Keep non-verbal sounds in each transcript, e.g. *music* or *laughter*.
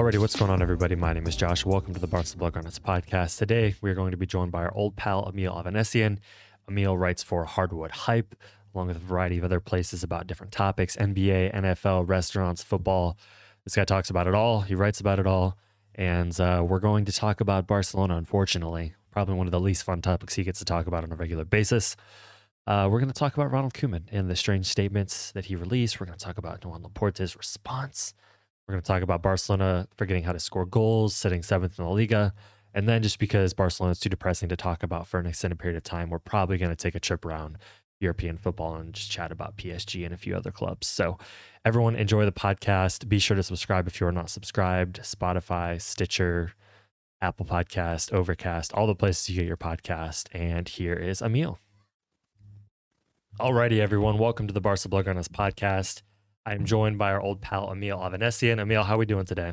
Alrighty, what's going on, everybody? My name is Josh. Welcome to the Barca Blaugranes podcast. Today, we are going to be joined by our old pal, Emil Avanesian. Emil writes for Hardwood Hype, along with a variety of other places about different topics NBA, NFL, restaurants, football. This guy talks about it all. He writes about it all. And uh, we're going to talk about Barcelona, unfortunately. Probably one of the least fun topics he gets to talk about on a regular basis. Uh, we're going to talk about Ronald Koeman and the strange statements that he released. We're going to talk about Joan Laporta's response we're going to talk about Barcelona forgetting how to score goals, sitting seventh in the Liga. And then just because Barcelona is too depressing to talk about for an extended period of time, we're probably going to take a trip around European football and just chat about PSG and a few other clubs. So, everyone enjoy the podcast. Be sure to subscribe if you are not subscribed. Spotify, Stitcher, Apple Podcast, Overcast, all the places you get your podcast. And here is Emil. Alrighty, everyone. Welcome to the Barca Blaugranes podcast. I'm joined by our old pal Emil Avanesian. Emil, how are we doing today?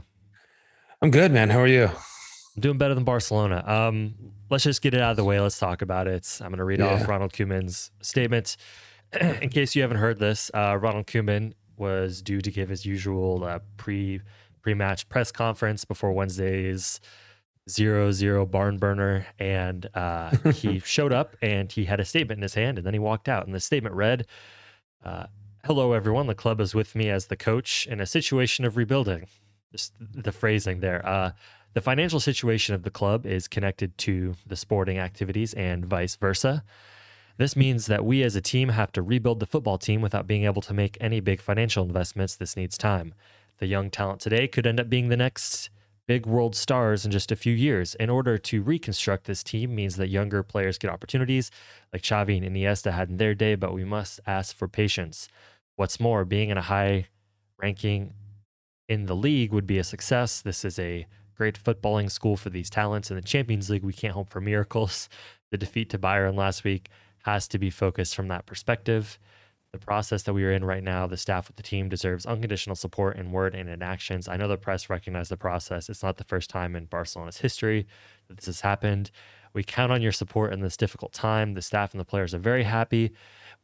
I'm good, man. How are you? I'm doing better than Barcelona. Um, let's just get it out of the way. Let's talk about it. I'm going to read yeah. off Ronald Koeman's statement. *clears throat* In case you haven't heard this, uh, Ronald Koeman was due to give his usual uh, pre pre match press conference before Wednesday's zero zero barn burner, and uh, he *laughs* showed up and he had a statement in his hand, and then he walked out. And the statement read. Hello, everyone. The club is with me as the coach in a situation of rebuilding. Just the phrasing there. Uh, the financial situation of the club is connected to the sporting activities and vice versa. This means that we as a team have to rebuild the football team without being able to make any big financial investments. This needs time. The young talent today could end up being the next big world stars in just a few years. In order to reconstruct this team means that younger players get opportunities like Xavi and Iniesta had in their day, but we must ask for patience. What's more, being in a high ranking in the league would be a success. This is a great footballing school for these talents. In the Champions League, we can't hope for miracles. *laughs* The defeat to Bayern last week has to be focused from that perspective. The process that we are in right now, the staff with the team deserves unconditional support in word and in actions. I know the press recognize the process. It's not the first time in Barcelona's history that this has happened. We count on your support in this difficult time. The staff and the players are very happy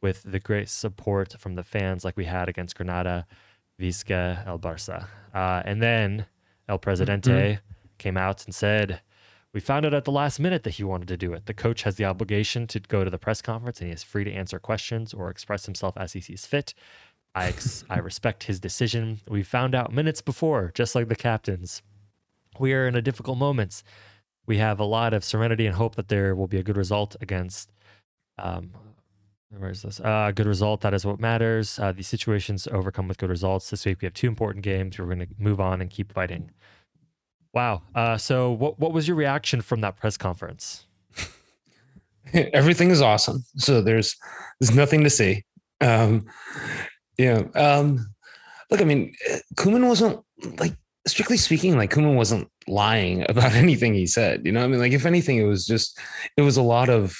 with the great support from the fans like we had against Granada, Visca, El Barça. Uh, and then El Presidente mm-hmm. came out and said, we found out at the last minute that he wanted to do it. The coach has the obligation to go to the press conference and he is free to answer questions or express himself as he sees fit. I, ex- I *laughs* respect his decision. We found out minutes before, just like the captains. We are in a difficult moment. We have a lot of serenity and hope that there will be a good result against um, where is this? Uh, good result. That is what matters. Uh, these situations overcome with good results. This week we have two important games. We're going to move on and keep fighting. Wow. Uh, so, what what was your reaction from that press conference? *laughs* Everything is awesome. So there's there's nothing to see. Um, yeah. Um, look, I mean, Koeman wasn't like strictly speaking, like Koeman wasn't lying *laughs* about anything he said. You know, I mean, like if anything, it was just it was a lot of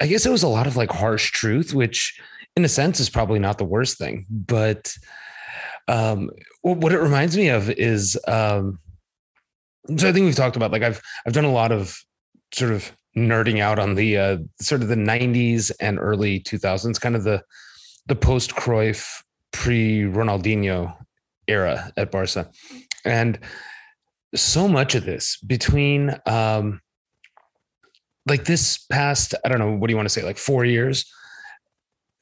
I guess it was a lot of like harsh truth, which in a sense is probably not the worst thing. But um, what it reminds me of is um, so I think we've talked about like I've I've done a lot of sort of nerding out on the uh, sort of the 90s and early 2000s, kind of the the post Cruyff, pre Ronaldinho era at Barca, and so much of this between um, like this past, I don't know, what do you want to say, like four years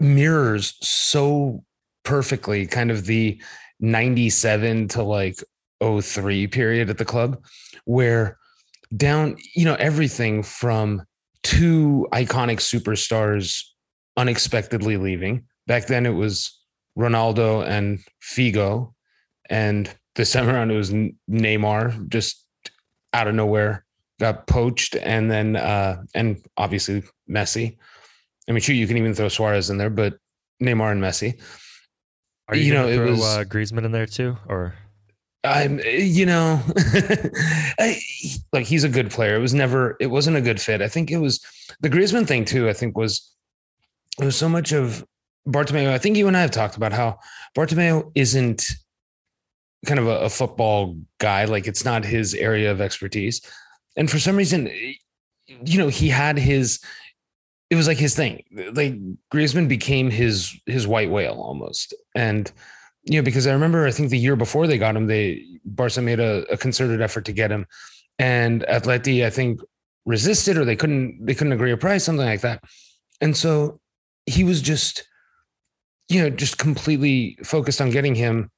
mirrors so perfectly kind of the 97 to like 03 period at the club where down, you know, everything from two iconic superstars unexpectedly leaving. Back then it was Ronaldo and Figo and this time around it was Neymar just out of nowhere got poached, and then uh, and obviously Messi. I mean, shoot, you can even throw Suarez in there, but Neymar and Messi. Are you, you know, throw, it was uh, Griezmann in there too, or I'm, you know, *laughs* I, like he's a good player. It was never, it wasn't a good fit. I think it was the Griezmann thing too. I think was it was so much of Bartomeu. I think you and I have talked about how Bartomeu isn't kind of a, a football guy. Like it's not his area of expertise, and for some reason, you know, he had his. It was like his thing. Like Griezmann became his his white whale almost, and you know, because I remember I think the year before they got him, they Barca made a, a concerted effort to get him, and Atleti I think resisted or they couldn't they couldn't agree a price, something like that, and so he was just, you know, just completely focused on getting him,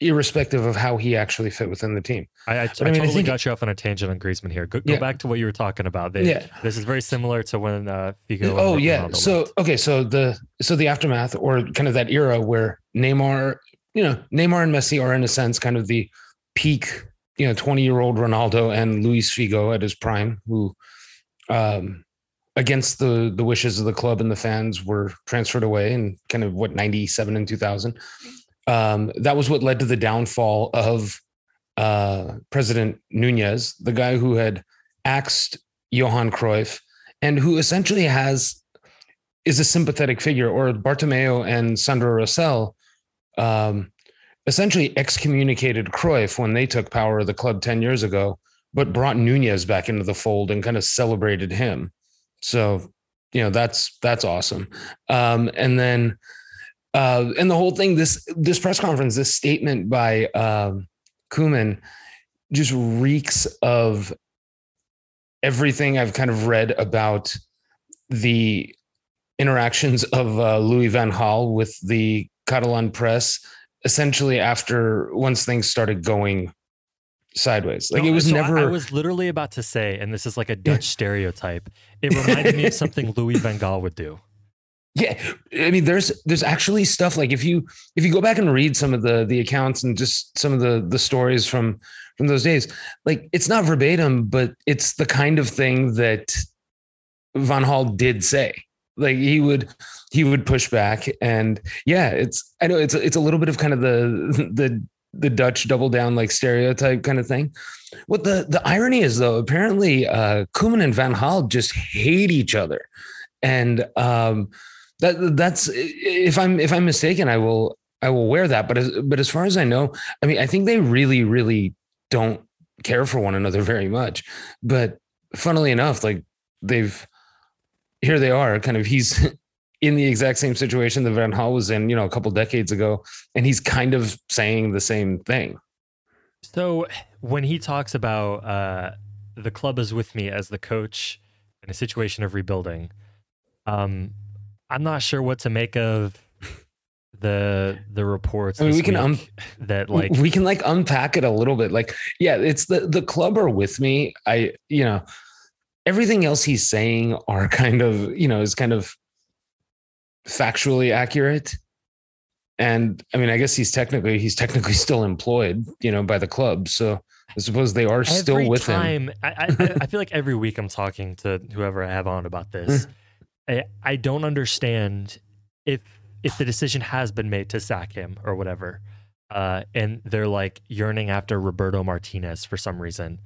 irrespective of how he actually fit within the team. I, I, I, mean, totally I got you off on a tangent on Griezmann here. Go, go yeah. back to what you were talking about. They, yeah, this is very similar to when uh, Figo. Oh yeah. So left. okay, so the so the aftermath or kind of that era where Neymar, you know, Neymar and Messi are in a sense kind of the peak, you know, 20 year old Ronaldo and Luis Figo at his prime, who, um, against the the wishes of the club and the fans were transferred away in kind of what 97 and 2000 um, that was what led to the downfall of uh, president nunez the guy who had axed johan cruyff and who essentially has is a sympathetic figure or bartomeu and Sandro rosell um, essentially excommunicated Cruyff when they took power of the club 10 years ago, but brought Nunez back into the fold and kind of celebrated him. So, you know, that's that's awesome. Um, and then uh, and the whole thing, this this press conference, this statement by um, Koeman just reeks of everything I've kind of read about the interactions of uh, Louis Van Gaal with the Catalan press essentially after once things started going sideways. Like no, it was so never. I, I, was literally about to say, and this is like a Dutch stereotype. It reminded me of something *laughs* Louis Van Gaal would do. Yeah, I mean, there's there's actually stuff like if you if you go back and read some of the the accounts and just some of the the stories from from those days, like it's not verbatim, but it's the kind of thing that Van Gaal did say. Like he would he would push back and yeah it's i know it's it's a little bit of kind of the *laughs* the the dutch double down like stereotype kind of thing what the the irony is though apparently uh Koeman and van Gaal just hate each other and um that that's if i'm if i'm mistaken i will i will wear that but as but as far as i know i mean i think they really really don't care for one another *laughs* very much but funnily enough like they've here they are kind of he's *laughs* in the exact same situation that Van Gaal was in, you know, a couple decades ago, and he's kind of saying the same thing. So when he talks about uh, the club is with me as the coach in a situation of rebuilding, um, I'm not sure what to make of the the reports. I mean, we can um, *laughs* that like we can like unpack it a little bit. Like, yeah, it's the the club are with me. I you know everything else he's saying are *laughs* kind of you know is kind of factually accurate. And I mean, I guess he's technically he's technically *laughs* still employed, you know, by the club. So I suppose they are every still with time, him. I, I, I feel like every week I'm talking to whoever I have on about this. I, I don't understand if if the decision has been made to sack him or whatever, uh, and they're like yearning after Roberto Martinez for some reason.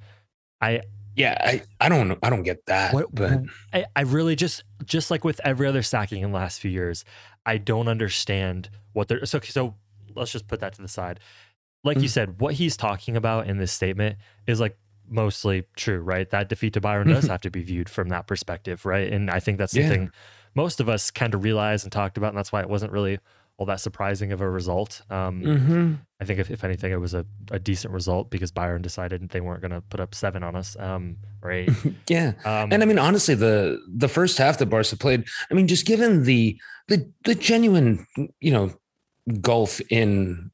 I yeah, I, I don't. I don't get that. What, but I, I really just just like with every other sacking in the last few years, I don't understand what they're so so let's just put that to the side. Like mm-hmm. you said, what he's talking about in this statement is like mostly true, right? That defeat to Bayern does have to be viewed from that perspective, right? And I think that's something yeah. most of us kind of realized and talked about, and that's why it wasn't really all that surprising of a result. Um, mm-hmm. I think if, if anything, it was a, a decent result because Bayern decided they weren't going to put up seven on us, um, or eight. *laughs* yeah, um, and I mean honestly, the the first half that Barca played, I mean, just given the the the genuine, you know, gulf in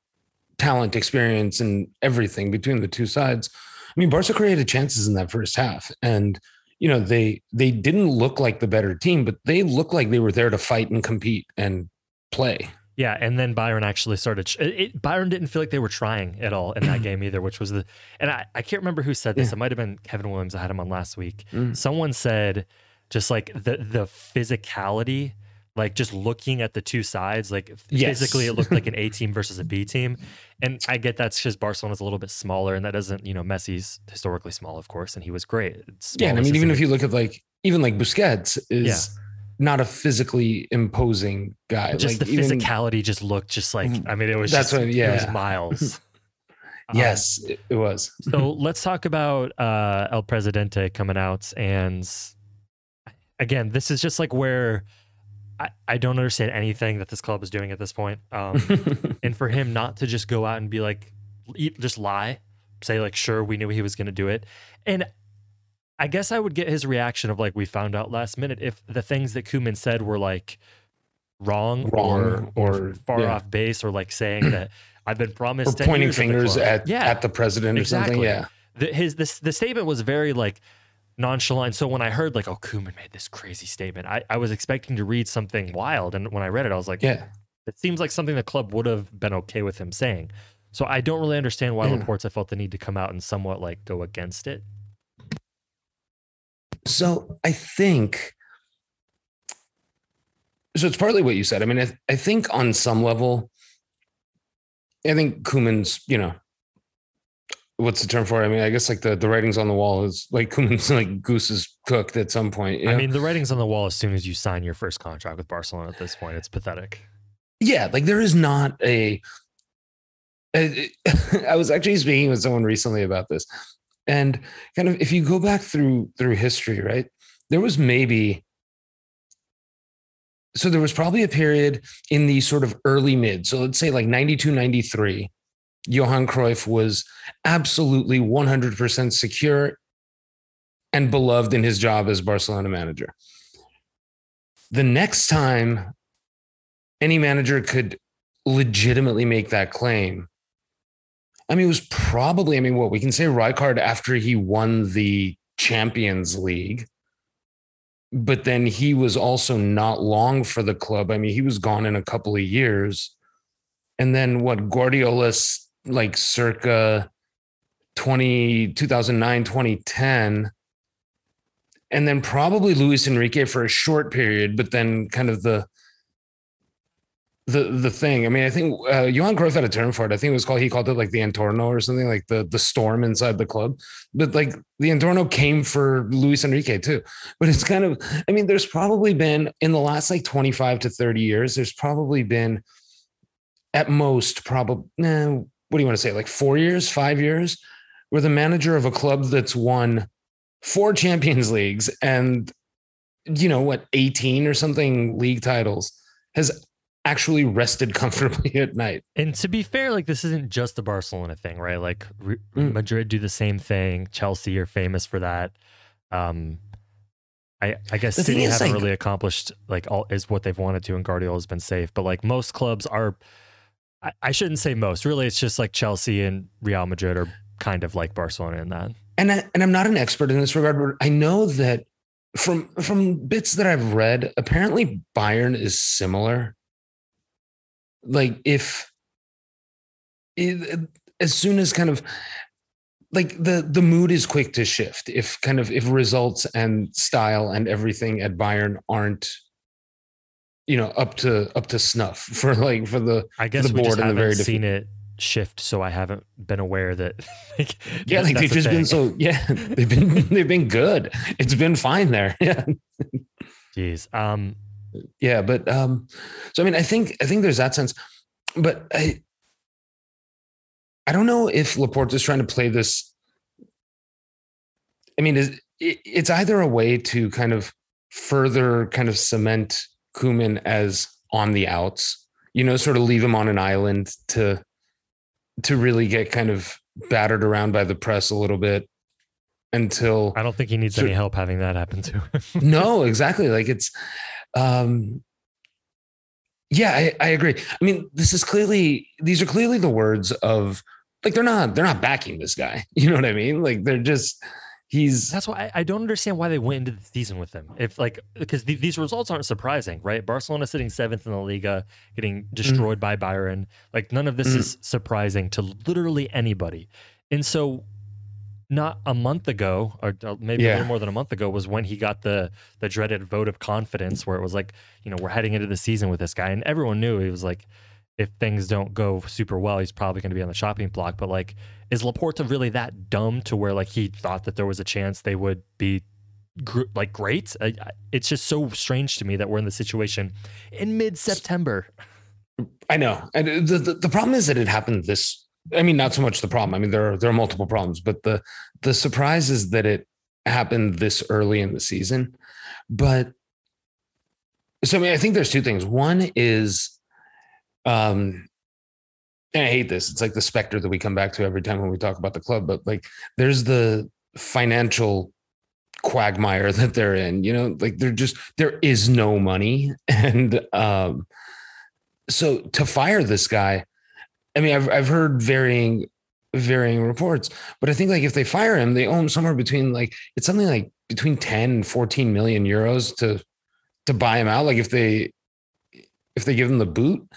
talent, experience, and everything between the two sides. I mean, Barca created chances in that first half, and you know they they didn't look like the better team, but they looked like they were there to fight and compete and play. Yeah, and then Bayern actually started. It, it, Bayern didn't feel like they were trying at all in that *clears throat* game either, which was the. And I, I can't remember who said this. Yeah. It might have been Kevin Williams. I had him on last week. Mm. Someone said just like the the physicality, like just looking at the two sides, like Yes. physically it looked like an A *laughs* team versus a B team. And I get that's just Barcelona's a little bit smaller, and that doesn't, you know, Messi's historically small, of course, and he was great. Yeah, and I mean, even if you look at like even like Busquets is not a physically imposing guy. just like the even- physicality just looked just like I mean, it was That's just, what- it was yeah. miles. *laughs* Um, Yes, it, it was. so *laughs* let's talk about uh, El Presidente coming out. And again, this is just like where I, I don't understand anything that this club is doing at this point. Um, *laughs* and for him not to just go out and be like, just lie, say, like, sure, we knew he was going to do it. And I guess I would get his reaction of like, we found out last minute if the things that Koeman said were like wrong, Wrong, or, or- or far yeah. off base or like saying *clears throat* that I've been promised 10 pointing years of the fingers at yeah, at the president or something. Yeah. the, his this the statement was very like nonchalant. So when I heard like, oh, Koeman made this crazy statement, I, I was expecting to read something wild, and when I read it, I was like, Yeah. it seems like something the club would have been okay with him saying. So I don't really understand why mm. Yeah. Laporta felt the need to come out and somewhat like go against it. So I think so it's partly what you said. I mean, I, I think on some level, I think Koeman's, you know, what's the term for it? I mean, I guess like the, the writings on the wall is like *laughs* Koeman's like goose is cooked at some point. you I mean, the writing's on the wall as soon as you sign your first contract with Barcelona. At this point, it's pathetic. yeah, like there is not a. I *laughs* I was actually speaking with someone recently about this, and kind of if you go back through through history, right? There was maybe. So there was probably a period in the sort of early mid. So let's say like 92, 93. Johan Cruyff was absolutely 100% secure and beloved in his job as Barcelona manager. The next time any manager could legitimately make that claim. I mean, it was probably, I mean, what we can say Rijkaard after he won the Champions League, but then he was also not long for the club. I mean, he was gone in a couple of years. And then what Guardiola's like circa 20, 2009, 2010. And then probably Luis Enrique for a short period, but then kind of the the the thing. I mean, I think uh, Johan Cruyff had a term for it. I think it was called he called it like the Entorno or something like the the storm inside the club. But like the Entorno came for Luis Enrique too. But it's kind of I mean, there's probably been in the last like 25 to 30 years, there's probably been at most probably nah, what do you want to say like 4 years, 5 years where the manager of a club that's won four Champions Leagues and you know what 18 or something league titles has actually rested *laughs* comfortably at night. And to be fair, like this isn't just a Barcelona thing, right? Like Re- Mm. Madrid do the same thing. Chelsea are famous for that. Um, I I guess The City haven't like- really accomplished like all is what they've wanted to, and Guardiola's been safe. But like most clubs are, I, I shouldn't say most. Really, it's just like Chelsea and Real Madrid are kind of like Barcelona in that. And I, and I'm not an expert in this regard, but I know that from from bits that I've read, apparently Bayern is similar. Like if it, as soon as kind of like the the mood is quick to shift if kind of if results and style and everything at Bayern aren't you know up to up to snuff *laughs* for like for the I guess the we just board and the haven't very seen it shift, so I haven't been aware that. *laughs* like, yeah like they've the just been so *laughs* yeah they've been they've been good it's been fine there yeah Jeez. Um, yeah but um so i mean i think i think there's that sense but i i don't know if laporta is trying to play this i mean is it, it's either a way to kind of further kind of cement Koeman as on the outs you know sort of leave him on an island to to really get kind of battered around by the press a little bit until I don't think he needs So- any help having that happen to him. *laughs* no, exactly. Like it's, um, yeah, I, I agree. I mean, this is clearly, these are clearly the words of like, they're not, they're not backing this guy. *laughs* You know what I mean? Like they're just, He's that's why I, I, don't understand why they went into the season with him. If like because the, these results aren't surprising, right? Barcelona sitting seventh in the Liga, getting mm. destroyed mm. by Bayern. Like none of this mm. is surprising to literally anybody. And so, not a month ago, or maybe yeah. a little more than a month ago, was when he got the the dreaded vote of confidence, where it was like, you know, we're heading into the season with this guy, and everyone knew he was like, if things don't go super well, he's probably going to be on the shopping block. But like is Laporta really that dumb to where like he thought that there was a chance they would be gr- like great? I, it's just so strange to me that we're in the situation in mid September. I know, and the, the the problem is that it happened this. I mean, not so much the problem. I mean, there are there are multiple problems, but the the surprise is that it happened this early in the season. But so I mean, I think there's two things. One is um and I hate this. It's like the specter that we come back to every time when we talk about the club. But like, there's the financial quagmire *laughs* that they're in. You know, like they're just there is no money, *laughs* and um, so to fire this guy, I mean, I've I've heard varying varying reports, but I think like if they fire him, they own somewhere between like it's something like between 10 and 14 million euros to to buy him out. Like if they if they give him the boot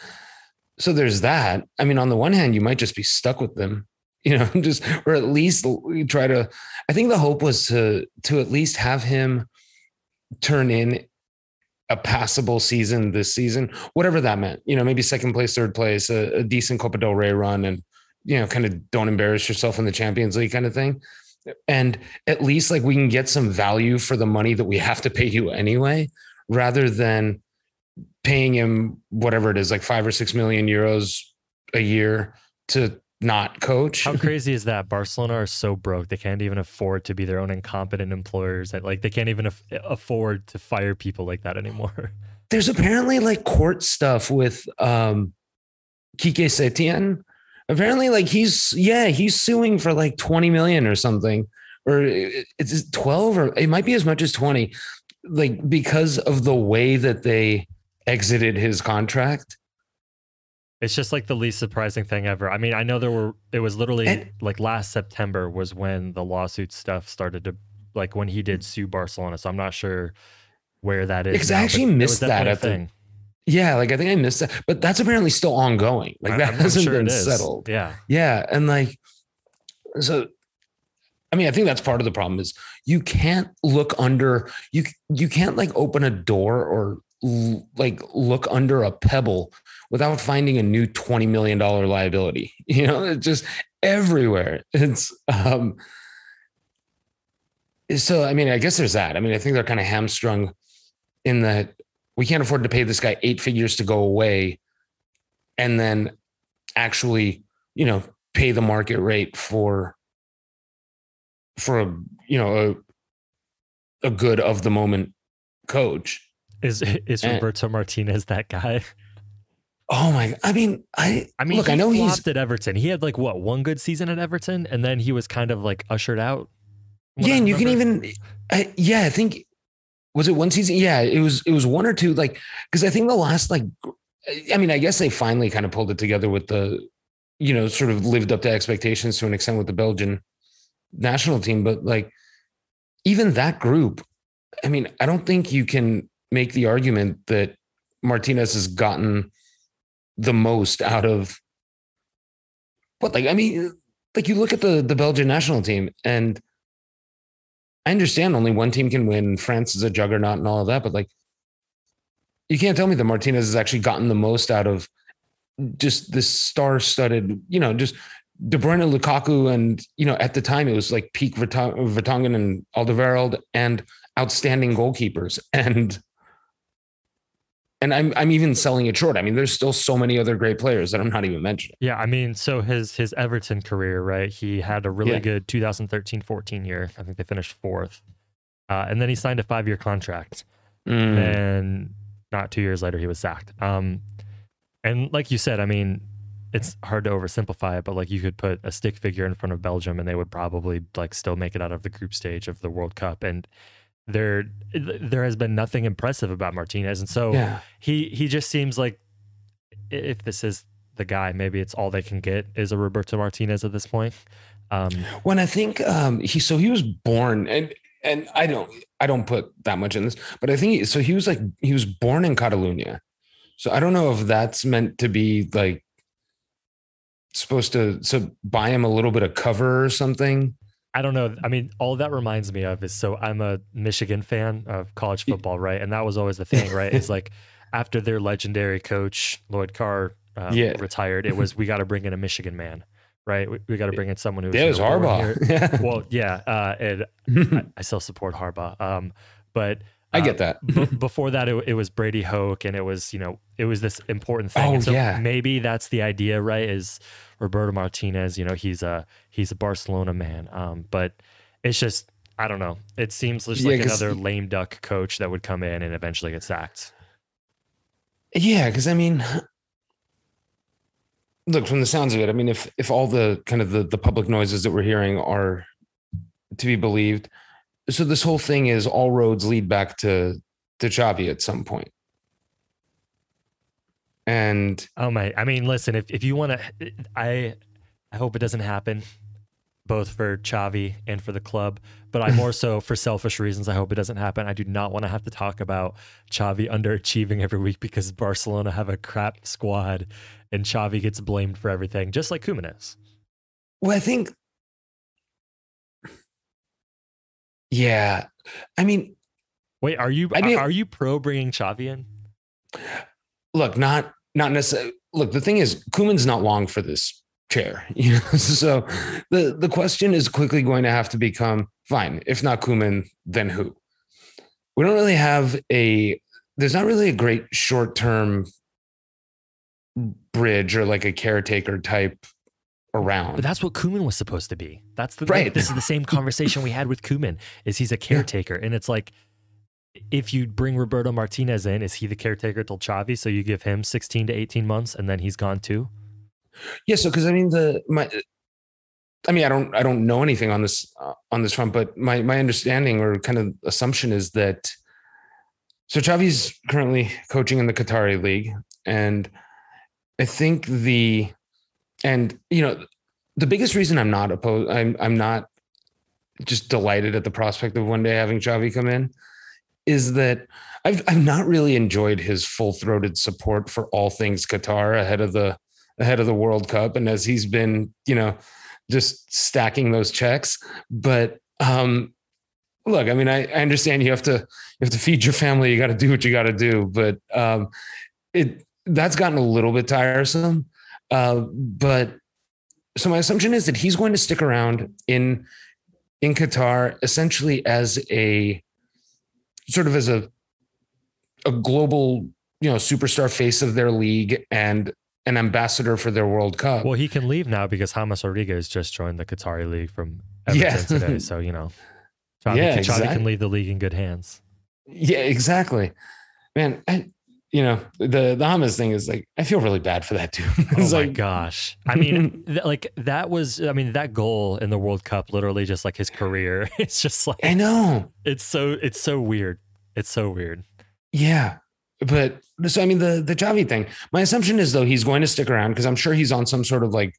so there's that. I mean, on the one hand, you might just be stuck with them, *laughs* you know, just or at least try to. I think the hope was to to at least have him turn in a passable season this season, whatever that meant. You know, maybe second place, third place, a, a decent Copa del Rey run, and you know, kind of don't embarrass yourself in the Champions League kind of thing. And at least like we can get some value for the money that we have to pay you anyway, rather than paying him whatever it is, like five or six million euros a year to not coach. How crazy is that? Barcelona are so broke they can't even afford to be their own incompetent employers. That like they can't even af- afford to fire people like that anymore. *laughs* There's apparently like court stuff with um Quique Setien. Apparently, like he's yeah he's suing for like 20 million or something, or it's 12 or it might be as much as 20, like because of the way that they exited his contract. It's just like the least surprising thing ever. I mean, I know there were it was literally and, like last September was when the lawsuit stuff started to like when he did sue Barcelona. So I'm not sure where that is. Because I actually missed that at thing. The, yeah, like I think I missed that, but that's apparently still ongoing. Like that I'm hasn't sure been settled. Yeah. Yeah. And like so I mean, I think that's part of the problem is you can't look under you you can't like open a door or like look under a pebble without finding a new 20 million dollar liability *laughs* you know it's just everywhere. It's um so i mean i guess there's that. I mean i think they're kind of hamstrung in that we can't afford to pay this guy eight figures to go away and then actually you know pay the market rate for for a you know a, a good of the moment coach is is and, Roberto Martinez that guy? Oh my! I mean, I I mean, look, I know he's at Everton. He had like what one good season at Everton, and then he was kind of like ushered out. Yeah, and you can even, I, yeah, I think was it one season? Yeah, it was. It was one or two. Like, because I think the last like, I mean, I guess they finally kind of pulled it together with the, you know, sort of lived up to expectations to an extent with the Belgian national team, but like, even that group, I mean, I don't think you can make the argument that Martinez has gotten the most out of what like I mean like you look at the the Belgian national team and I understand only one team can win. France is a juggernaut and all of that, but like you can't tell me that Martinez has actually gotten the most out of just this star-studded, you know, just De Bruyne, Lukaku, and you know, at the time it was like peak Vertonghen and Alderweireld and outstanding goalkeepers. And and I'm I'm even selling it short. I mean, there's still so many other great players that I'm not even mentioning. Yeah, I mean, so his his Everton career, right? He had a really yeah. good 2013-14 year. I think they finished fourth, uh, and then he signed a five year contract. Mm. And not two years later, he was sacked. Um, and like you said, I mean, it's hard to oversimplify it, but like you could put a stick figure in front of Belgium, and they would probably like still make it out of the group stage of the World Cup. And there there has been nothing impressive about Martinez, and so yeah. he he just seems like if this is the guy, maybe it's all they can get is a Roberto Martinez at this point. Um, when I think um, he, so he was born, and and I don't, I don't put that much in this, but I think so. He was like he was born in Catalonia, so I don't know if that's meant to be like supposed to so buy him a little bit of cover or something. I don't know. I mean, all that reminds me of is so I'm a Michigan fan of college football, right? And that was always the thing, right? It's like after their legendary coach Lloyd Carr um, yeah. retired, it was we got to bring in a Michigan man, right? We, we got to bring in someone who's yeah, it was Harbaugh. Yeah. *laughs* well, yeah, uh, and *laughs* I, I, still support Harbaugh, um, but I get uh, that. b- before that, it, it, was Brady Hoke, and it was you know it was this important thing. Oh, so yeah. maybe that's the idea, right? Is Roberto Martinez? You know, he's a he's a Barcelona man, um, but it's just I don't know. It seems just yeah, like another lame duck coach that would come in and eventually get sacked. Yeah, because I mean, look from the sounds of it. I mean, if if all the kind of the the public noises that we're hearing are to be believed so this whole thing is all roads lead back to to Xavi at some point. And oh my, I mean, listen, if if you want to, I I hope it doesn't happen, both for Xavi and for the club. But I *laughs* more so for selfish reasons. I hope it doesn't happen. I do not want to have to talk about Xavi underachieving every week because Barcelona have a crap squad, and Xavi gets blamed for everything, just like Koeman is. Well, I think Yeah. I mean, wait, are you I mean, are you pro bringing Xavi in? Look, not not necessarily. Look, the thing is, Koeman's not long for this chair. *laughs* You know, so the the question is quickly going to have to become fine. If not Koeman, then who? We don't really have a. There's not really a great short term bridge or like a caretaker type around. But that's what Koeman was supposed to be. That's the right. This is the same conversation we had with Koeman. Is he's a caretaker, yeah. and it's like if you bring Roberto Martinez in, is he the caretaker till Xavi? So you give him sixteen to eighteen months, and then he's gone too. Yeah. So because I mean the my. I mean, I don't, I don't know anything on this uh, on this front, but my my understanding or kind of assumption is that so Xavi's currently coaching in the Qatari league, and I think the and you know, the biggest reason I'm not opposed, I'm I'm not just delighted at the prospect of one day having Xavi come in, is that I've I've not really enjoyed his full throated support for all things Qatar ahead of the ahead of the World Cup, and as he's been, you know, just stacking those checks. But um, look, I mean, I, I understand you have to you have to feed your family, you got to do what you got to do, but um, it that's gotten a little bit tiresome. Uh, but so my assumption is that he's going to stick around in in Qatar essentially as a sort of as a a global, you know, superstar face of their league and an ambassador for their World Cup. Well, he can leave now because James Rodriguez just joined the Qatari league from Everton yeah. today. *laughs* So you know, Xavi, yeah, exactly. can leave the league in good hands. Yeah, exactly. Man, I, you know the the James thing is like I feel really bad for that too. *laughs* oh my like, gosh! I mean, *laughs* th- like that was I mean that goal in the World Cup literally just like his career. *laughs* It's just like I know it's so it's so weird. It's so weird. Yeah, but so I mean the the Xavi thing. My assumption is though he's going to stick around because I'm sure he's on some sort of like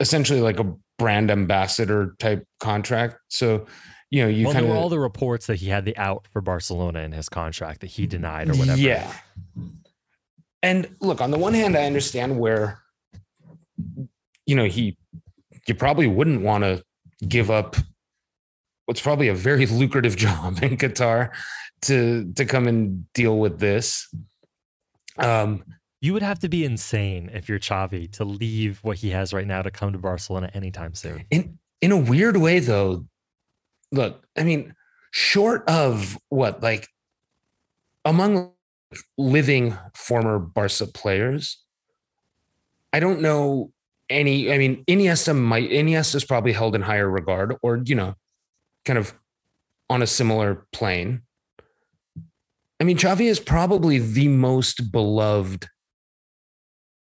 essentially like a brand ambassador type contract. So you know you well, kind of all the reports that he had the out for Barcelona in his contract that he denied or whatever. Yeah. And look, on the one hand, I understand where, you know, he, you probably wouldn't want to give up what's probably a very *laughs* lucrative job in Qatar to to come and deal with this. Um, you would have to be insane if you're Xavi to leave what he has right now to come to Barcelona anytime soon. In in a weird way, though, look, I mean, short of what like among living former Barca players. I don't know any. I mean, Iniesta might. Iniesta is probably held in higher regard, or you know, kind of on a similar plane. I mean, Xavi is probably the most beloved,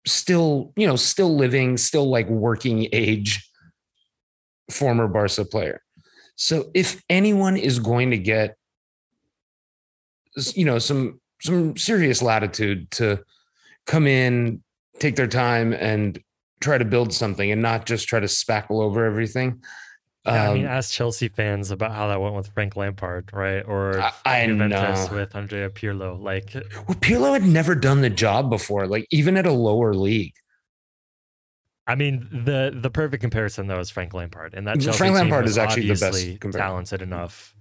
still, you know, still living, still like working age former Barca player. So if anyone is going to get, you know, some some serious latitude to come in, take their time, and try to build something and not just try to spackle over everything. Yeah, I mean, Um, ask Chelsea fans about how that went with Frank Lampard, right? Or I- I Juventus know. with Andrea Pirlo. Like, well, Pirlo had never done the job before, like even at a lower league. I mean, the the perfect comparison though is Frank Lampard, and that Chelsea Frank team Lampard is actually the best comparison. talented enough.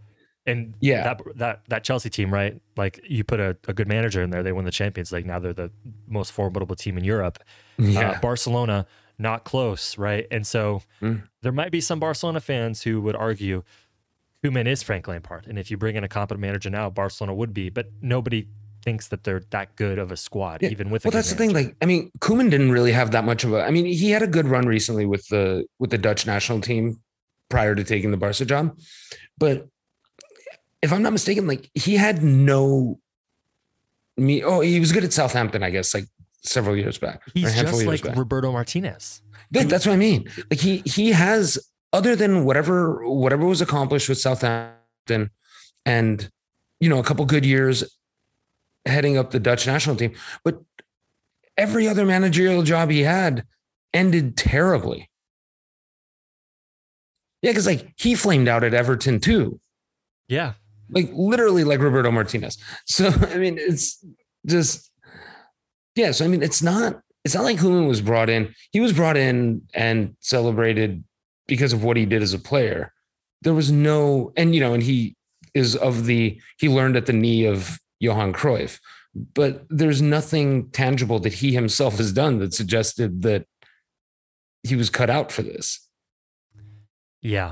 And Yeah. that that that Chelsea team, right? Like you put a, a good manager in there, they win the Champions League. Now they're the most formidable team in Europe. Yeah. Uh, Barcelona, not close, right? And so Mm. there might be some Barcelona fans who would argue Koeman is Frank Lampard, and if you bring in a competent manager now, Barcelona would be. But nobody thinks that they're that good of a squad, Yeah. even with. Well, good that's the thing. Like, I mean, Koeman didn't really have that much of a. I mean, he had a good run recently with the with the Dutch national team prior to taking the Barca job, but if I'm not mistaken, like he had no. Me, oh, he was good at Southampton, I guess, like several years back. he's just like back. Roberto Martinez. Yeah, that's what I mean. Like he he has other than whatever whatever was accomplished with Southampton, and you know a couple good years heading up the Dutch national team, but every other managerial job he had ended terribly. Yeah, because like he flamed out at Everton too, Yeah, like literally like Roberto Martinez. *laughs* So I mean, it's just yeah. So I mean, it's not it's not like Koeman was brought in. He was brought in and celebrated because of what he did as a player. There was no, and you know, and he is of the he learned at the knee of Johan Cruyff, but there's nothing tangible that he himself has done that suggested that he was cut out for this. yeah.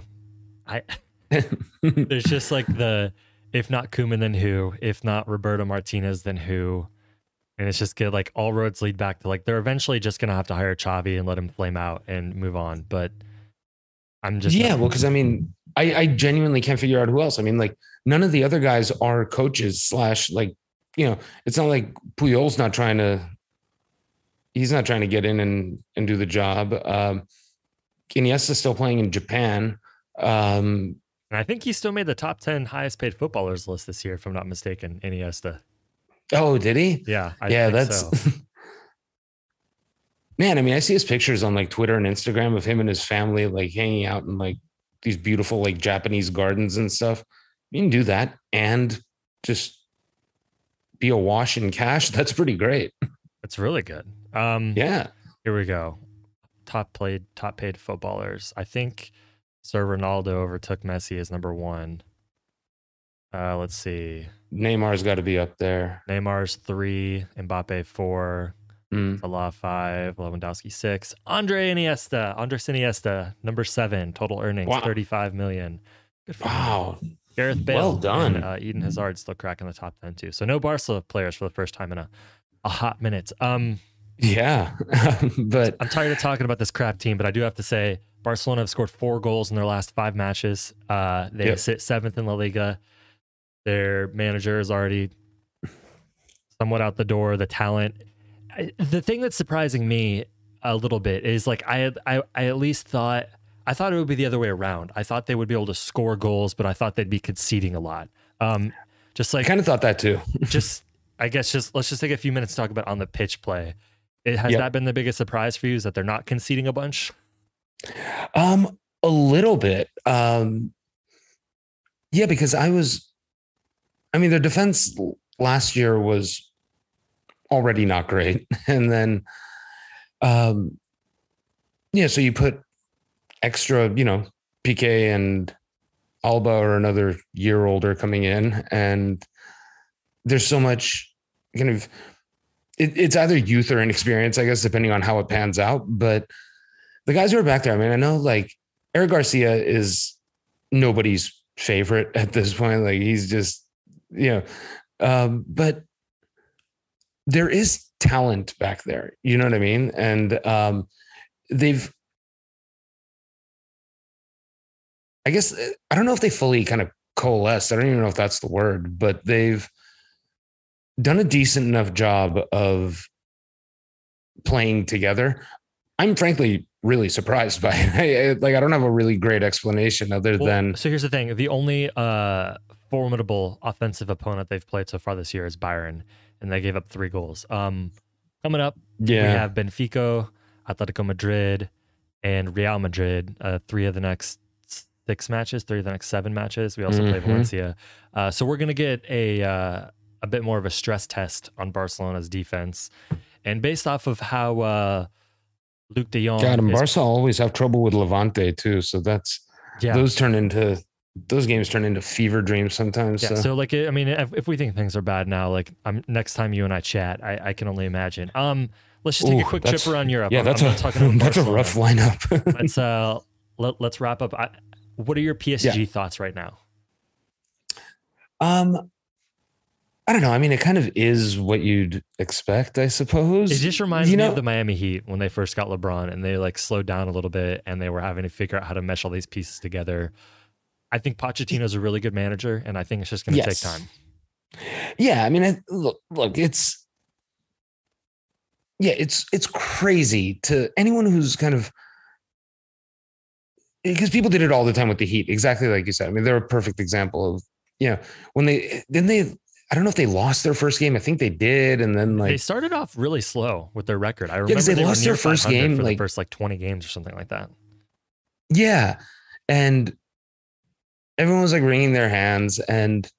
I *laughs* there's just like the if not Koeman, then who? If not Roberto Martinez, then who? And it's just good. Like all roads lead back to like they're eventually just gonna have to hire Xavi and let him flame out and move on. But I'm just yeah, well, because I mean, I, I genuinely can't figure out who else. I mean, like none of the other guys are coaches slash like, you know, it's not like Puyol's not trying to. He's not trying to get in and and do the job. Um, Iniesta's still playing in Japan. Um, and I think he still made the top ten highest paid footballers list this year, if I'm not mistaken. Iniesta. oh, did he? Yeah, I yeah, think that's. so. *laughs* Man, I mean, I see his pictures on like Twitter and Instagram of him and his family like hanging out and like these beautiful like Japanese gardens and stuff. You can do that and just be awash in cash. *laughs* That's pretty great. It's really good. Um, Yeah. Here we go. Top played, top paid footballers. I think Sir Ronaldo overtook Messi as number one. Uh, let's see. Neymar's got to be up there. Neymar's three, Mbappe four, Mm. Salah five, Lewandowski six, Andre Iniesta, Andres Iniesta number seven, total earnings Wow. 35 million. Good for him. Wow. Gareth Bale, Well done. and, uh, Eden Hazard still cracking the top ten too. So no Barca players for the first time in a, a hot minute. Um, Yeah. *laughs* but I'm tired of talking about this crap team, but I do have to say Barcelona have scored four goals in their last five matches. Uh, they Yep. sit seventh in La Liga. Their manager is already somewhat out the door. The talent. I, the thing that's surprising me a little bit is like I, I I at least thought I thought it would be the other way around. I thought they would be able to score goals, but I thought they'd be conceding a lot. Um, just like I kind of thought that too. *laughs* just I guess just let's just take a few minutes to talk about on the pitch play. It, has Yep. that been the biggest surprise for you? Is that they're not conceding a bunch? Um, a little bit. Um, yeah, because I was, I mean, their defense last year was already not great, *laughs* and then, um, yeah, so you put extra, you know, Piqué and Alba or another year older coming in, and there's so much kind of. It, it's either youth or inexperience, I guess, depending on how it pans out. But the guys who are back there, I mean, I know like Eric Garcia is nobody's favorite at this point. Like he's just, you know, um, but there is talent back there. You know what I mean? And um, they've, I guess, uh, I don't know if they fully kind of coalesced. I don't even know if that's the word, but they've done a decent enough job of playing together. I'm frankly really surprised by it. *laughs* I- like I don't have a really great explanation other Well, than so here's the thing: the only uh, formidable offensive opponent they've played so far this year is Bayern, and they gave up three goals. Um, coming up, we have Benfica, Atletico Madrid, and Real Madrid. Uh, three of the next six matches, three of the next seven matches. We also mm-hmm. play Valencia. Uh, so we're gonna get a uh, a bit more of a stress test on Barcelona's defense, and based off of how uh, Luuk De Jong, God, and is, Barca always have trouble with Levante too. So that's yeah. those turn into those games turn into fever dreams sometimes. Yeah. So, so like, I mean, if, if, we think things are bad now, like, I'm, next time you and I chat, I, I can only imagine. Um, let's just take Ooh, a quick trip around Europe. Yeah, that's I'm, a I'm *laughs* that's a rough lineup. *laughs* let's uh, let, let's wrap up. I, what are your PSG yeah. thoughts right now? Um, I don't know. I mean, it kind of is what you'd expect, I suppose. It just reminds you me of the Miami Heat when they first got LeBron and they like slowed down a little bit and they were having to figure out how to mesh all these pieces together. I think Pochettino's a really good manager, and I think it's just going to yes. take time. Yeah, I mean, I, look, look, it's yeah, it's it's crazy to anyone who's kind of because people did it all the time with the Heat, exactly like you said. I mean, they're a perfect example of you know when they then they I don't know if they lost their first game. I think they did, and then like they started off really slow with their record. I remember yeah, they, they lost their first game, for like the first like twenty games or something like that. Yeah, and everyone was like wringing their hands. And,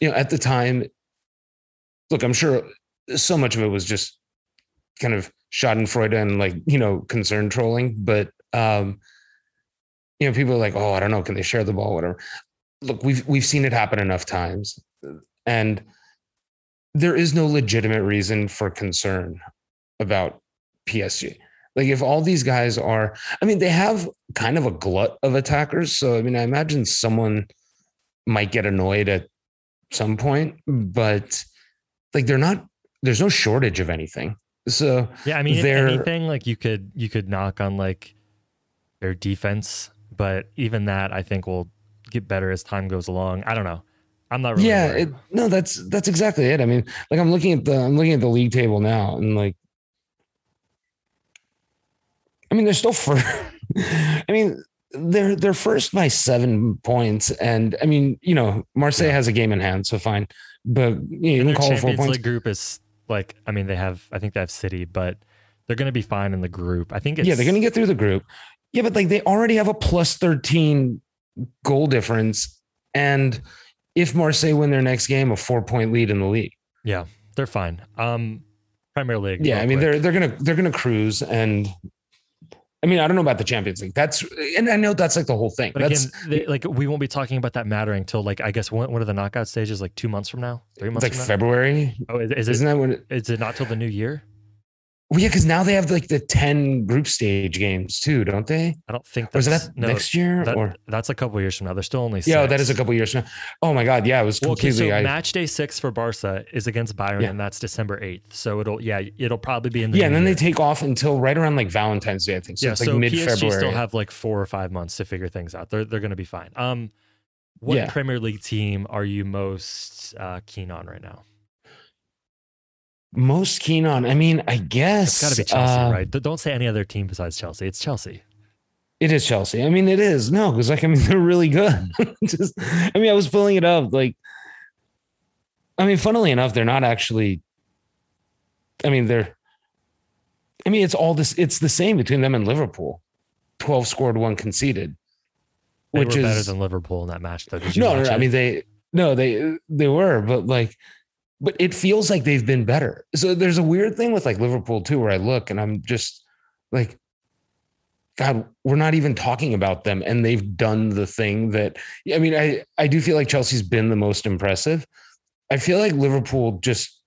you know, at the time, look, I'm sure so much of it was just kind of Schadenfreude and like, you know, concern trolling. But, um, you know, people are like, oh, I don't know, can they share the ball, whatever. Look, we've we've seen it happen enough times, and there is no legitimate reason for concern about PSG. Like if all these guys are, I mean, they have kind of a glut of attackers. So I mean, I imagine someone might get annoyed at some point, but like they're not. There's no shortage of anything. So yeah, I mean, anything like you could you could knock on like their defense, but even that I think will get better as time goes along. I don't know. I'm not really yeah, it, no, that's that's exactly it. I mean, like I'm looking at the I'm looking at the league table now, and like mean, they're still for. *laughs* I mean, they're they're first by seven points, and I mean, you know, Marseille yeah. has a game in hand, so fine. But you, know, you call it four points. League group is like, I mean, they have, I think they have City, but they're going to be fine in the group. I think. yeah, they're going to get through the group. Yeah, but like they already have a plus thirteen goal difference, and if Marseille win their next game, a four point lead in the league. Yeah, they're fine. Um, Premier League. Yeah, I mean quick. they're they're gonna they're gonna cruise, and I mean, I don't know about the Champions League. That's and I know that's like the whole thing. But that's again, they, like we won't be talking about that mattering until like I guess one, one of the knockout stages like two months from now, three months. like February. Oh, is, is Isn't it, that when? It, is it not till the new year? Well, yeah, because now they have like the ten group stage games too, don't they? I don't think that's or is that no, next year that, or that's a couple years from now. They're still only six. yeah, that is a couple years from now. Oh my god, yeah, it was well, completely. Okay, so I, match day six for Barca is against Bayern, yeah. and that's December eighth. So it'll yeah, it'll probably be in the yeah, and then year. they take off until right around like Valentine's Day, I think. So yeah, it's like so mid February. still have like four or five months to figure things out. They're they're going to be fine. Um, what yeah. Premier League team are you most uh, keen on right now? Most keen on. I mean, I guess it's got to be Chelsea, uh, right? Don't say any other team besides Chelsea. It's Chelsea. It is Chelsea. I mean, it is no, because like I mean, *laughs* they're really good. *laughs* Just, I mean, I was pulling it up. Like, I mean, funnily enough, they're not actually. I mean, they're. I mean, it's all this. It's the same between them and Liverpool. Twelve scored, one conceded. They which is better than Liverpool in that match, though. no, no, I mean they no they they were, but like but it feels like they've been better. So there's a weird thing with like Liverpool too, where I look and I'm just like, God, we're not even talking about them, and they've done the thing that I mean, I I do feel like Chelsea's been the most impressive. I feel like Liverpool just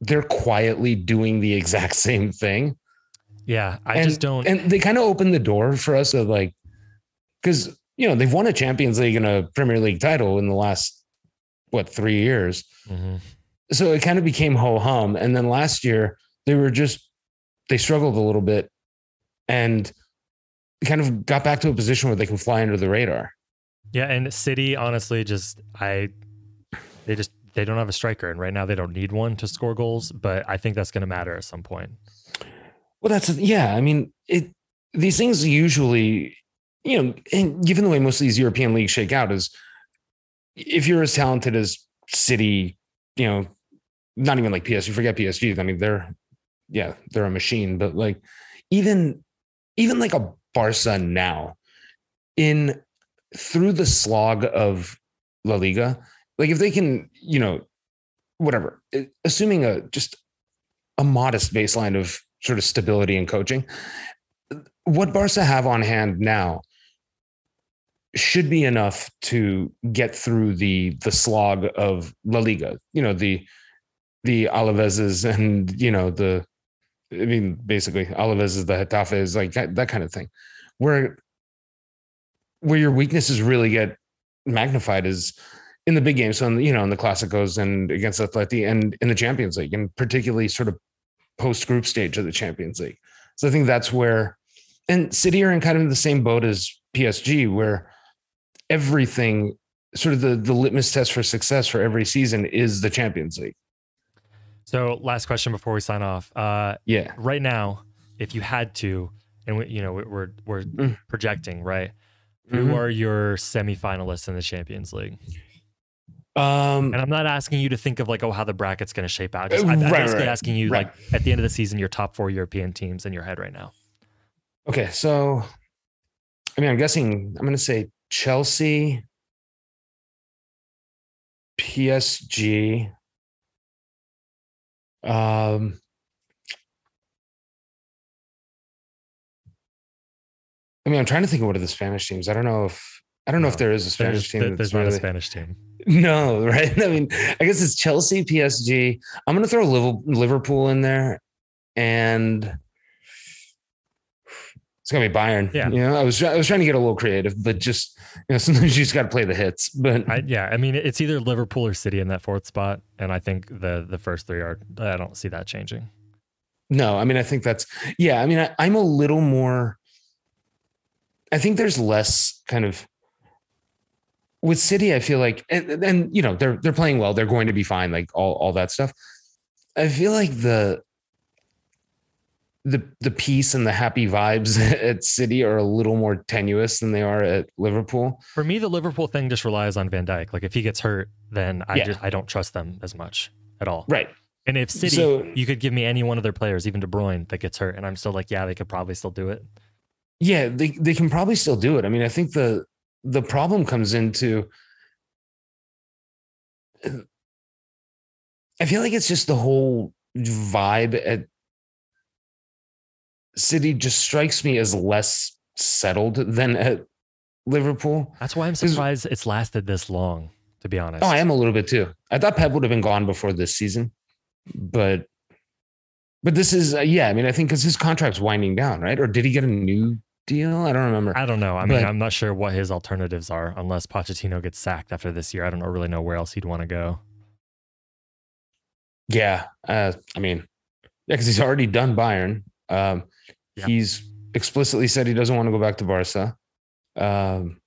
they're quietly doing the exact *laughs* same thing. Yeah, I and, just don't. And they kind of opened the door for us of like, because you know they've won a Champions League and a Premier League title in the last what three years. Mm-hmm. So it kind of became ho hum. And then last year they were just they struggled a little bit and kind of got back to a position where they can fly under the radar. Yeah, and City honestly just I they just they don't have a striker and right now they don't need one to score goals, but I think that's going to matter at some point. Well, that's yeah, I mean, it these things usually, you know, and given the way most of these European leagues shake out is if you're as talented as City, you know, not even like PSG, forget PSG. I mean, they're, yeah, they're a machine, but like, even even like a Barca now in through the slog of La Liga, like if they can, you know, whatever, assuming a just a modest baseline of sort of stability and coaching, what Barca have on hand now should be enough to get through the the slog of La Liga. You know, the the Alaveses *laughs* and you know the I mean basically Alaves is the Getafes, like that, that kind of thing. Where where your weaknesses really get magnified is in the big games. So in the, you know, in the Clásicos and against Atleti and in the Champions League, and particularly sort of post group stage of the Champions League. So I think that's where and City are in kind of the same boat as PSG, where everything sort of the the litmus test for success for every season is the Champions League. So, last question before we sign off. Uh, yeah. Right now, if you had to, and we, you know we're we're mm. projecting, right? Mm-hmm. Who are your semifinalists in the Champions League? Um, and I'm not asking you to think of like, oh, how the bracket's going to shape out. Just, I'm, right, basically right, asking you, right. like, at the end of the season, your top four European teams in your head right now. Okay, so I mean, I'm guessing I'm going to say Chelsea, PSG. Um, I mean, I'm trying to think of what are the Spanish teams. I don't know if I don't know no, if there is a Spanish there's, team. There's not really, a Spanish team. *laughs* No, right? I mean, I guess it's Chelsea, PSG. I'm going to throw Liverpool in there, and gonna be Bayern. Yeah, you know, I was I was trying to get a little creative, but just you know, *laughs* sometimes you just got to play the hits. But I, yeah, I mean, it's either Liverpool or City in that fourth spot, and I think the the first three are. I don't see that changing. No, I mean, I think that's yeah. I mean, I, I'm a little more. I think there's less kind of with City. I feel like, and, and you know, they're they're playing well. They're going to be fine. Like all all that stuff. I feel like the the the peace and the happy vibes *laughs* at City are a little more tenuous than they are at Liverpool. For me, the Liverpool thing just relies on Van Dijk. Like if he gets hurt, then I yeah. just I don't trust them as much at all. Right. And if City, so, you could give me any one of their players, even De Bruyne, that gets hurt, and I'm still like, yeah, they could probably still do it. Yeah, they they can probably still do it. I mean, I think the the problem comes into I feel like it's just the whole vibe at City just strikes me as less settled than at Liverpool. That's why I'm surprised it's lasted this long, to be honest. Oh, I am a little bit too. I thought Pep would have been gone before this season, but but this is uh, yeah. I mean, I think because his contract's winding down, right? Or did he get a new deal? I don't remember. I don't know. I mean, I'm not sure what his alternatives are unless Pochettino gets sacked after this year. I don't really know where else he'd want to go. Yeah, uh, I mean, yeah, because he's already done Bayern. Um, He's explicitly said he doesn't want to go back to Barca. Um,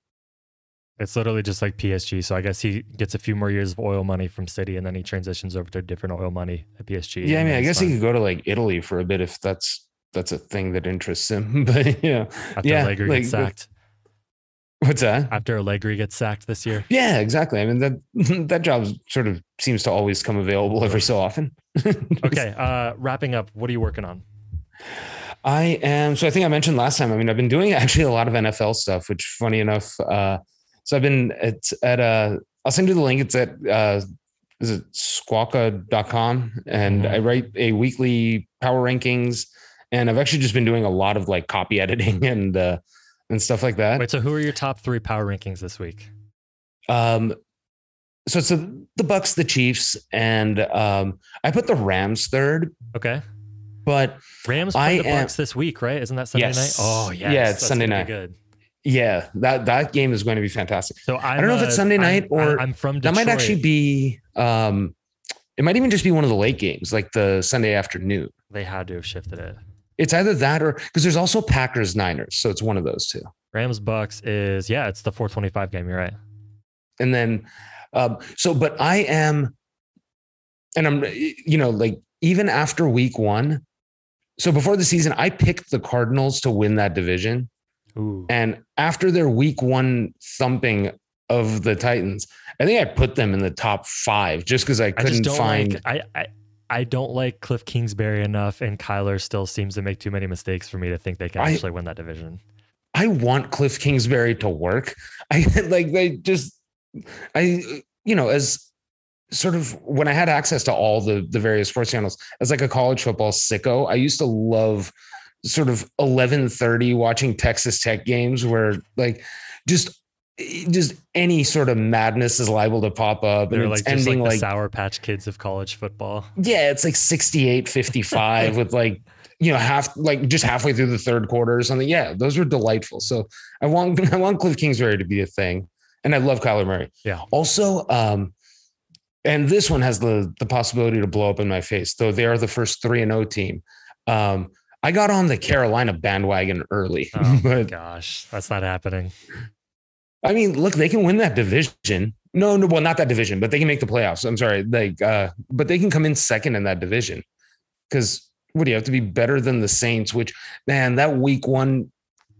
it's literally just like PSG. So I guess he gets a few more years of oil money from City, and then he transitions over to different oil money at PSG. Yeah, I mean, I guess he could go to like Italy for a bit if that's that's a thing that interests him. *laughs* But yeah, after yeah, Allegri like, gets sacked. What's that? After Allegri gets sacked this year. Yeah, exactly. I mean that *laughs* that job sort of seems to always come available every so often. *laughs* okay, uh, wrapping up. What are you working on? I am. So I think I mentioned last time. I mean, I've been doing actually a lot of NFL stuff, which funny enough. Uh, so I've been at, at uh, I'll send you the link. It's at, uh, is it squawka.com. And mm-hmm. I write a weekly power rankings. And I've actually just been doing a lot of like copy *laughs* editing and, uh, and stuff like that. Wait, so who are your top three power rankings this week? Um, so it's the, the Bucks, the Chiefs, and um, I put the Rams third. Okay. But Rams play I the Bucks am, this week, right? Isn't that Sunday yes. night? Oh, yes. yeah, it's Sunday night. Good. Yeah, that that game is going to be fantastic. So I'm I do not know if it's Sunday night I'm, or I'm from Detroit. That might actually be. Um, it might even just be one of the late games, like the Sunday afternoon. They had to have shifted it. It's either that or because there's also Packers Niners, so it's one of those two. Rams Bucks is yeah, it's the 425 game. You're right. And then, um, so but I am, and I'm you know like even after week one, so before the season, I picked the Cardinals to win that division. Ooh. And after their week one thumping of the Titans, I think I put them in the top five just because I couldn't I find. Like, I, I I don't like Cliff Kingsbury enough, and Kyler still seems to make too many mistakes for me to think they can I- actually win that division. I want Cliff Kingsbury to work. *laughs* I like they just I you know as sort of when I had access to all the the various sports channels as like a college football sicko, I used to love sort of 11:30 watching Texas Tech games where like just just any sort of madness is liable to pop up and They're it's like like ending the like Sour Patch Kids of college football. yeah, it's like 68 55 with like, you know, half like just halfway through the third quarter or something. Yeah, those were delightful. So I want *laughs* I want Cliff Kingsbury to be a thing. And I love Kyler Murray. Yeah. Also, um, and this one has the the possibility to blow up in my face, though they are the first three and O team. Um, I got on the Carolina bandwagon early, Oh *laughs* but gosh, that's not happening. I mean, look, they can win that division. No, no, well, not that division, but they can make the playoffs. I'm sorry, like, uh, but they can come in second in that division because what do you have to be better than the Saints? Which man, that week one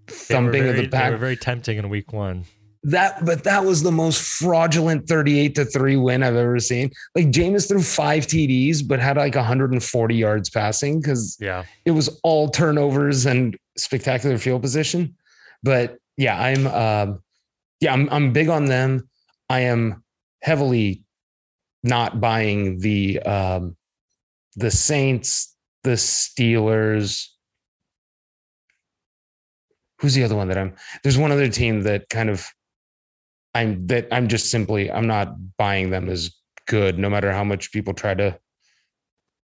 thumping very, of the They pack were very tempting in week one. That, but that was the most fraudulent 38 to three win I've ever seen. Like Jameis threw five TDs, but had like 140 yards passing because Yeah. it was all turnovers and spectacular field position. But yeah, I'm um yeah, I'm I'm big on them. I am heavily not buying the um the Saints, the Steelers. Who's the other one that I'm there's one other team that kind of I'm that I'm just simply I'm not buying them as good no matter how much people try to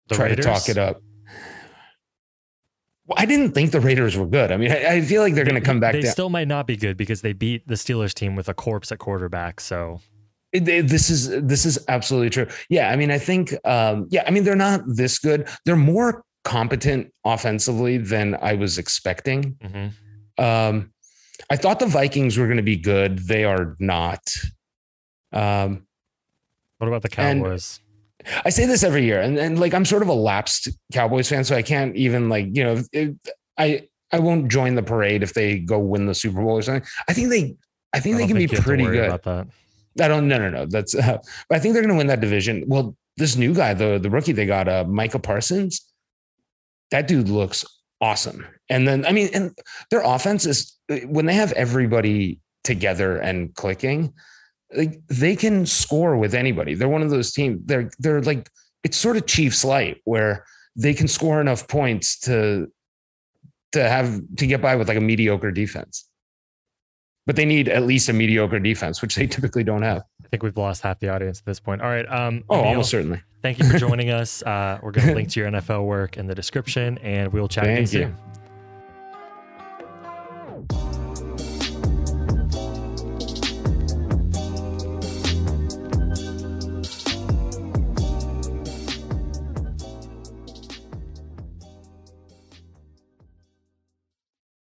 The try Raiders? to talk it up. Well, I didn't think the Raiders were good. I mean, I, I feel like they're going to come back They down. still might not be good because they beat the Steelers team with a corpse at quarterback. So It- it- this is this is absolutely true. Yeah, I mean, I think um, yeah, I mean, they're not this good. They're more competent offensively than I was expecting. mhm. Um, I thought the Vikings were going to be good. They are not. Um, what about the Cowboys? I say this every year, and, and like I'm sort of a lapsed Cowboys fan, so I can't even like you know it, I I won't join the parade if they go win the Super Bowl or something. I think they I think I they can think be you have to pretty good. about that. I don't no no no that's *laughs* uh, I think they're going to win that division. Well, this new guy, the the rookie they got, uh, Micah Parsons, that dude looks awesome. And then I mean, and their offense is when they have everybody together and clicking, like they can score with anybody. They're one of those teams. They're they're like it's sort of Chiefs light where they can score enough points to to have to get by with like a mediocre defense. But they need at least a mediocre defense, which they typically don't have. I think we've lost half the audience at this point. All right. Um, Oh, Emil, almost certainly. Thank you for *laughs* joining us. Uh, we're going to link to your NFL work in the description, and we'll chat Thank you. soon.